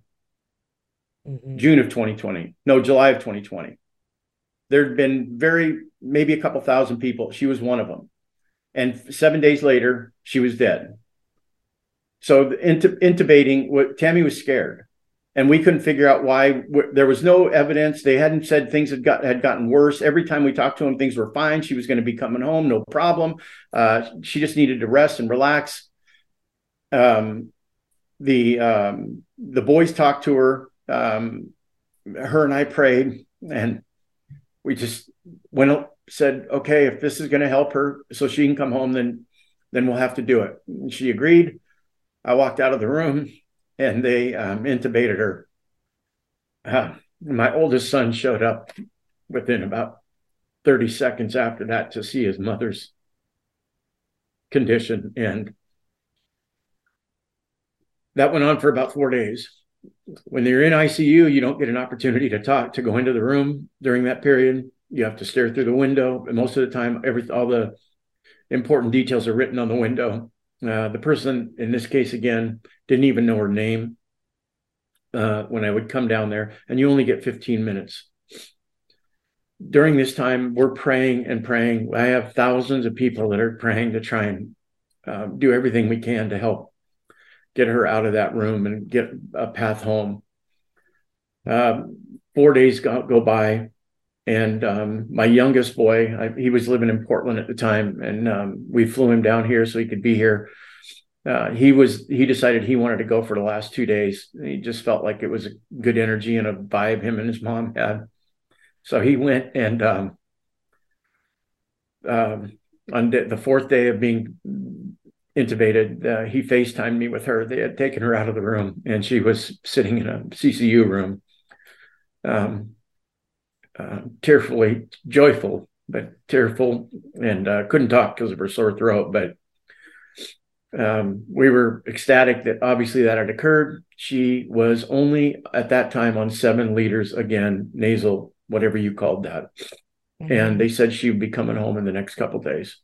mm-hmm. June of 2020. No, July of 2020. There'd been very, maybe a couple thousand people. She was one of them. And seven days later, she was dead. So intubating, what Tammy was scared and we couldn't figure out why there was no evidence they hadn't said things had got had gotten worse every time we talked to him things were fine she was going to be coming home no problem uh, she just needed to rest and relax um, the um, the boys talked to her. Um, her and I prayed, and we just went said, okay, if this is going to help her so she can come home, then then we'll have to do it. And she agreed. I walked out of the room, and they um, intubated her. Uh, my oldest son showed up within about 30 seconds after that to see his mother's condition. And that went on for about four days. When you're in ICU, you don't get an opportunity to talk, to go into the room during that period. You have to stare through the window. And most of the time, every all the important details are written on the window. Uh, the person in this case again didn't even know her name uh, when I would come down there, and you only get 15 minutes. During this time, we're praying and praying. I have thousands of people that are praying to try and uh, do everything we can to help get her out of that room and get a path home. Um, four days go, go by, and um, my youngest boy, I, he was living in Portland at the time, and um, we flew him down here so he could be here uh, he was he decided he wanted to go for the last two days. He just felt like it was a good energy and a vibe him and his mom had. So he went and um, um, on the fourth day of being intubated, uh, he FaceTimed me with her. They had taken her out of the room and she was sitting in a CCU room, um, uh, tearfully joyful, but tearful and uh, couldn't talk because of her sore throat. But um, we were ecstatic that obviously that had occurred. She was only at that time on seven liters again, nasal, whatever you called that. Mm-hmm. And they said she would be coming home in the next couple days.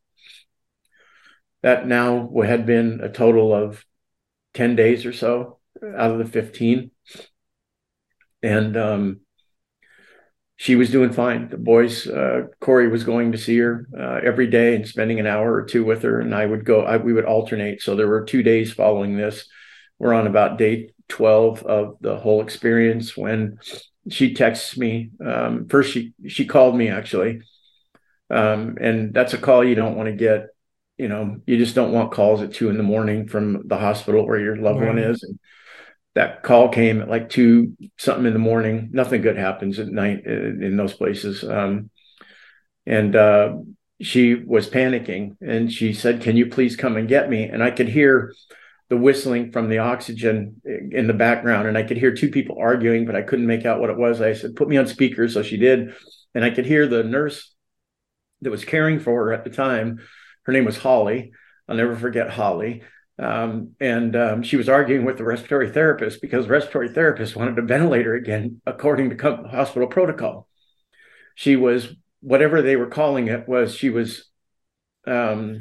That now had been a total of 10 days or so out of the 15. And um, she was doing fine. The boys, uh, Corey was going to see her uh, every day and spending an hour or two with her, and I would go. I, we would alternate. So there were two days following this. We're on about day twelve of the whole experience when she texts me. Um, first, she she called me actually, um, and that's a call you don't want to get. You know, you just don't want calls at two in the morning from the hospital where your loved right. one is. And, that call came at like two something in the morning. Nothing good happens at night in, in those places. Um, and uh, she was panicking and she said, Can you please come and get me? And I could hear the whistling from the oxygen in the background. And I could hear two people arguing, but I couldn't make out what it was. I said, Put me on speaker. So she did. And I could hear the nurse that was caring for her at the time. Her name was Holly. I'll never forget Holly. Um, and um, she was arguing with the respiratory therapist because the respiratory therapist wanted a ventilator again, according to hospital protocol. She was whatever they were calling it was she was um,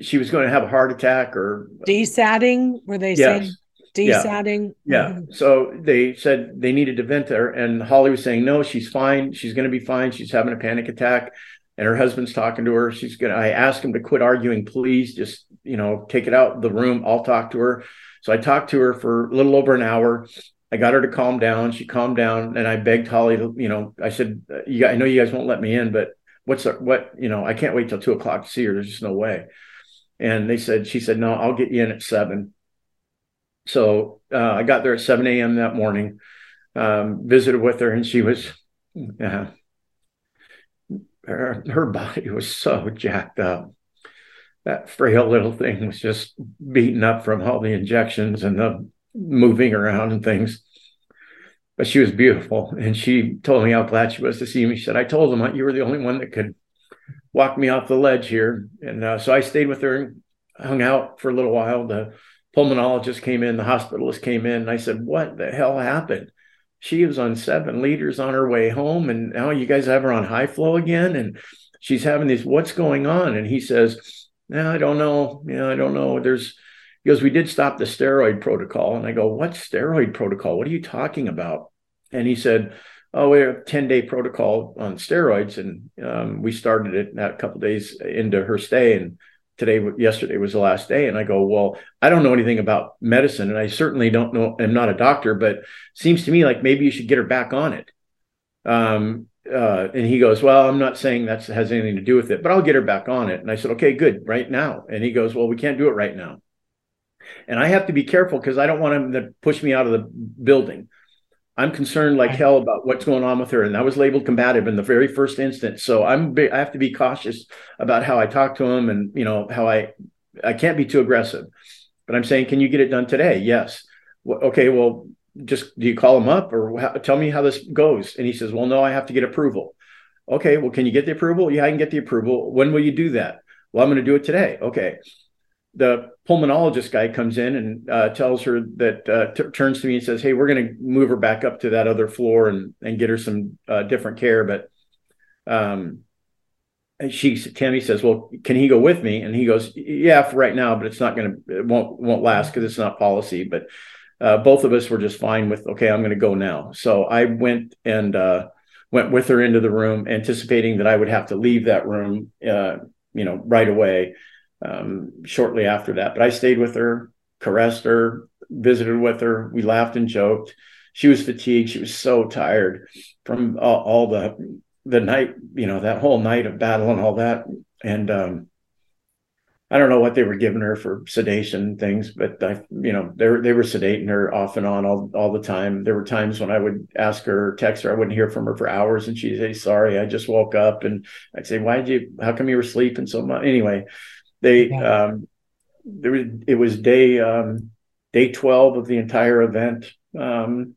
she was going to have a heart attack or desatting. Were they yes. saying desatting? Yeah. yeah. Mm-hmm. So they said they needed to vent her, and Holly was saying no, she's fine. She's going to be fine. She's having a panic attack and her husband's talking to her. She's gonna. I asked him to quit arguing, please. Just you know, take it out the room. I'll talk to her. So I talked to her for a little over an hour. I got her to calm down. She calmed down, and I begged Holly to, you know, I said, "You, I know you guys won't let me in, but what's the, what, you know, I can't wait till two o'clock to see her. There's just no way." And they said, she said, "No, I'll get you in at seven. So uh, I got there at seven a.m. that morning. Um, visited with her, and she was, uh, her, her body was so jacked up. That frail little thing was just beaten up from all the injections and the moving around and things. But she was beautiful. And she told me how glad she was to see me. She said, I told them you were the only one that could walk me off the ledge here. And uh, so I stayed with her and hung out for a little while. The pulmonologist came in, the hospitalist came in. And I said, What the hell happened? she was on seven liters on her way home and now you guys have her on high flow again and she's having these what's going on and he says no i don't know. Yeah i don't know. There's he goes we did stop the steroid protocol and i go what steroid protocol? What are you talking about? And he said oh we have a 10 day protocol on steroids and um, we started it a couple days into her stay and today yesterday was the last day and i go well i don't know anything about medicine and i certainly don't know i'm not a doctor but seems to me like maybe you should get her back on it. Um, uh, and he goes well i'm not saying that has anything to do with it but i'll get her back on it and i said okay good right now and he goes well we can't do it right now And I have to be careful because I don't want him to push me out of the building. I'm concerned like hell about what's going on with her, and that was labeled combative in the very first instance. So I'm I have to be cautious about how I talk to him, and you know how I I can't be too aggressive. But I'm saying, can you get it done today? Yes. Well, okay. Well, just do you call him up or how, tell me how this goes? And he says, well, no, I have to get approval. Okay. Well, can you get the approval? Yeah, I can get the approval. When will you do that? Well, I'm going to do it today. Okay the pulmonologist guy comes in and uh, tells her that uh, t- turns to me and says, "Hey, we're going to move her back up to that other floor and and get her some uh, different care." But um, she Tammy says, "Well, can he go with me?" And he goes, "Yeah, for right now, but it's not going to it won't won't last because it's not policy." But uh, both of us were just fine with, "Okay, I'm going to go now." So I went and uh, went with her into the room, anticipating that I would have to leave that room, uh, you know, right away um, shortly after that. But I stayed with her, caressed her, visited with her. We laughed and joked. She was fatigued. She was so tired from all, all the the night, you know, that whole night of battle and all that. And um, I don't know what they were giving her for sedation things, but I, you know, they were they were sedating her off and on all all the time. There were times when I would ask her, text her, I wouldn't hear from her for hours, and she'd say, "Sorry, I just woke up." And I'd say, "Why did you? How come you were sleeping so much?" Anyway, they Yeah. um, there was it was day um, day twelve of the entire event, um,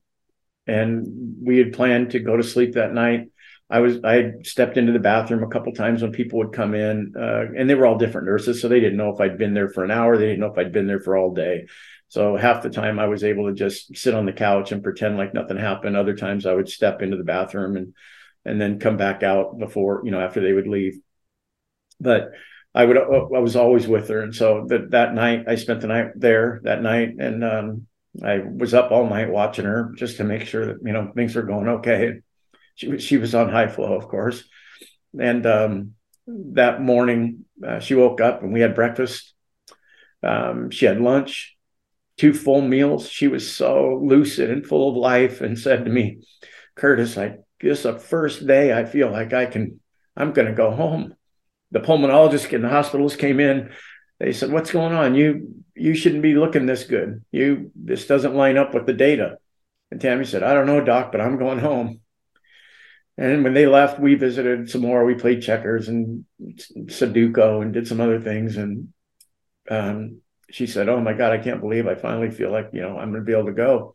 and we had planned to go to sleep that night. I was I stepped into the bathroom a couple times when people would come in, uh, and they were all different nurses, so they didn't know if I'd been there for an hour. They didn't know if I'd been there for all day. So half the time I was able to just sit on the couch and pretend like nothing happened. Other times I would step into the bathroom and and then come back out before you know after they would leave. But I would I was always with her, and so that that night I spent the night there that night, and um, I was up all night watching her just to make sure that you know things were going okay. She was she was on high flow, of course, and um, that morning uh, she woke up and we had breakfast. Um, she had lunch, two full meals. She was so lucid and full of life, and said to me, "Curtis, I is the first day I feel like I can. I'm going to go home." the pulmonologist and the hospitals came in. They said, "What's going on? You you shouldn't be looking this good. You this doesn't line up with the data." And Tammy said, "I don't know, doc, but I'm going home." And when they left, we visited some more. We played checkers and Sudoku and did some other things. And um, she said, "Oh my God, I can't believe I finally feel like you know I'm going to be able to go."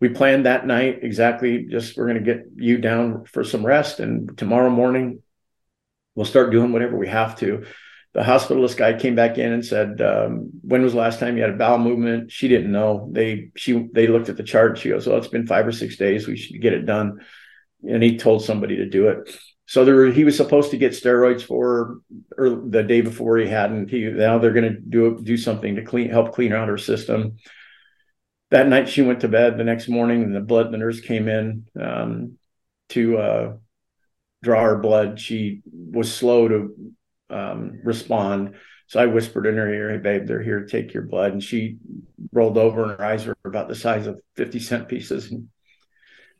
We planned that night exactly. Just we're going to get you down for some rest, and tomorrow morning we'll start doing whatever we have to. The hospitalist guy came back in and said, um, "When was the last time you had a bowel movement?" She didn't know. They she they looked at the chart. She goes, "Well, it's been five or six days. We should get it done." And he told somebody to do it. So there he was supposed to get steroids for or the day before he hadn't. He now they're going to do do something to clean help clean out her system. That night she went to bed. The next morning, the blood the nurse came in um, to uh, draw her blood. She was slow to um, respond. So I whispered in her ear, Hey, babe, they're here to take your blood. And she rolled over and her eyes were about the size of 50 cent pieces. And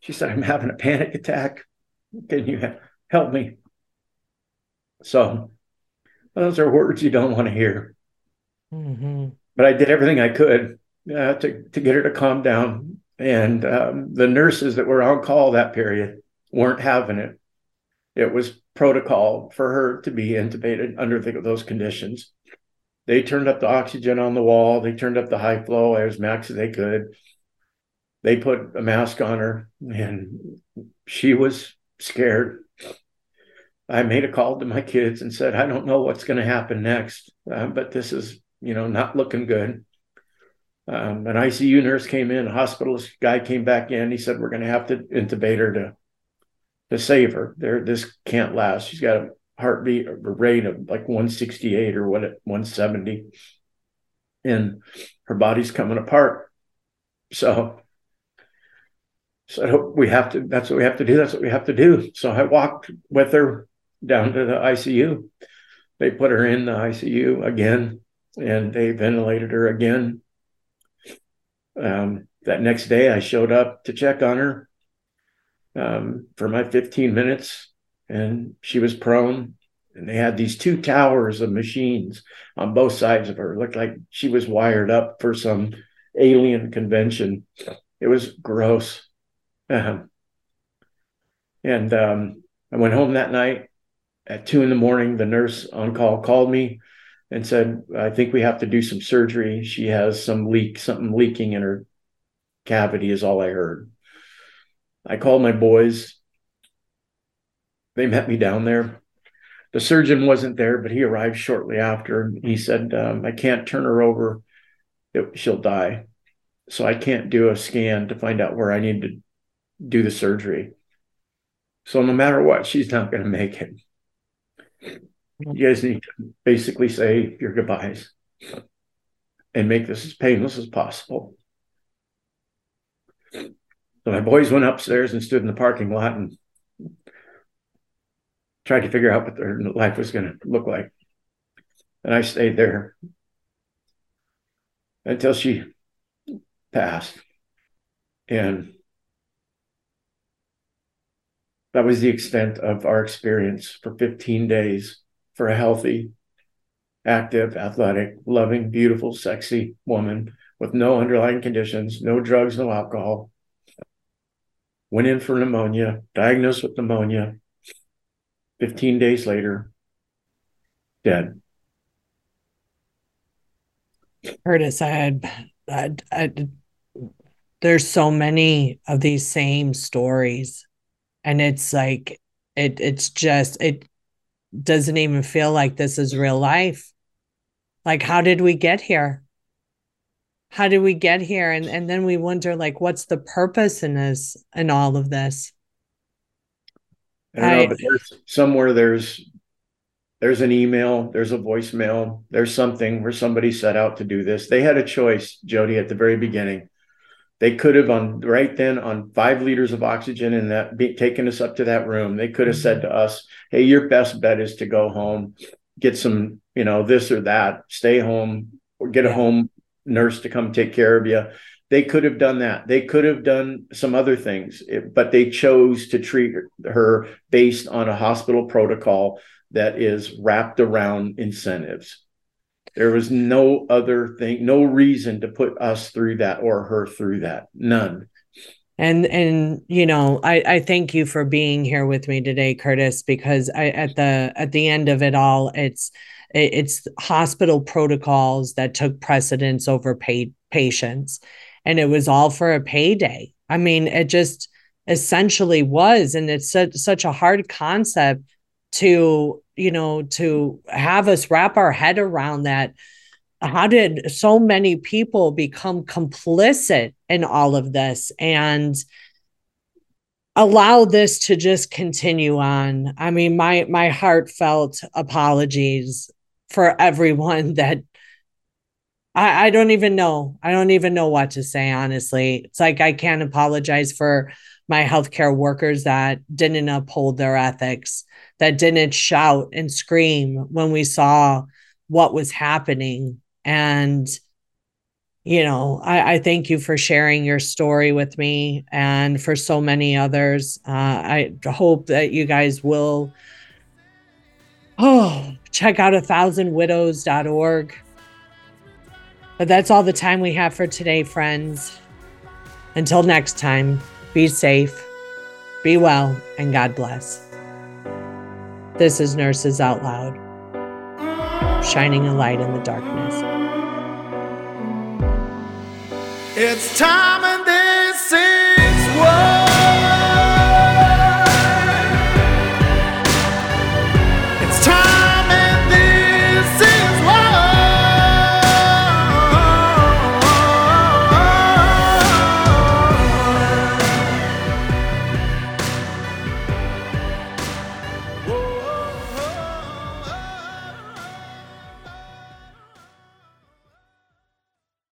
she said, I'm having a panic attack. Can you help me? So those are words you don't want to hear. Mhm. But I did everything I could uh, to, to get her to calm down. And um, the nurses that were on call that period weren't having it it was protocol for her to be intubated under the, those conditions. They turned up the oxygen on the wall. They turned up the high flow as max as they could. They put a mask on her, and she was scared. I made a call to my kids and said, "I don't know what's going to happen next, uh, but this is, you know, not looking good." Um, an ICU nurse came in. A hospitalist guy came back in. He said, "We're going to have to intubate her to to save her. There, this can't last. She's got a heartbeat a rate of like 168 or what 170, and her body's coming apart. So, so we have to. That's what we have to do. That's what we have to do. So I walked with her down to the ICU. They put her in the ICU again, and they ventilated her again. Um, that next day, I showed up to check on her um, for my 15 minutes, and she was prone and they had these two towers of machines on both sides of her. It looked like she was wired up for some alien convention. It was gross. Uh-huh. And um, I went home that night at two in the morning. The nurse on call called me and said, I think we have to do some surgery. She has some leak, something leaking in her cavity, is all I heard. I called my boys. They met me down there. The surgeon wasn't there, but he arrived shortly after. He said, um, I can't turn her over. It, she'll die. So I can't do a scan to find out where I need to do the surgery. So no matter what, she's not going to make it. You guys need to basically say your goodbyes and make this as painless as possible. So my boys went upstairs and stood in the parking lot and tried to figure out what their life was going to look like. And I stayed there until she passed. And that was the extent of our experience for 15 days for a healthy, active, athletic, loving, beautiful, sexy woman with no underlying conditions, no drugs, no alcohol. Went in for pneumonia, diagnosed with pneumonia. 15 days later, dead. Curtis, I had, I, I, there's so many of these same stories and it's like it it's just it doesn't even feel like this is real life like how did we get here how did we get here and and then we wonder like what's the purpose in this in all of this I don't know, but there's somewhere there's there's an email, there's a voicemail, there's something where somebody set out to do this. They had a choice, Jody, at the very beginning. They could have on right then on five liters of oxygen and that be, taken us up to that room. They could have said mm-hmm. to us, "Hey, your best bet is to go home, get some, you know, this or that, stay home, or get a home nurse to come take care of you." They could have done that. They could have done some other things, but they chose to treat her based on a hospital protocol that is wrapped around incentives. There was no other thing, no reason to put us through that or her through that. None. And and you know, I I thank you for being here with me today, Curtis, because I at the at the end of it all, it's it's hospital protocols that took precedence over paid patients, and it was all for a payday. I mean, it just essentially was, and it's such such a hard concept to you know to have us wrap our head around that how did so many people become complicit in all of this and allow this to just continue on i mean my my heartfelt apologies for everyone that I, I don't even know. I don't even know what to say, honestly. It's like I can't apologize for my healthcare workers that didn't uphold their ethics that didn't shout and scream when we saw what was happening. And, you know, I, I thank you for sharing your story with me and for so many others. Uh, I hope that you guys will, oh, check out a thousandwidows.org. But that's all the time we have for today, friends. Until next time, be safe, be well, and God bless. This is Nurses Out Loud, shining a light in the darkness. It's time and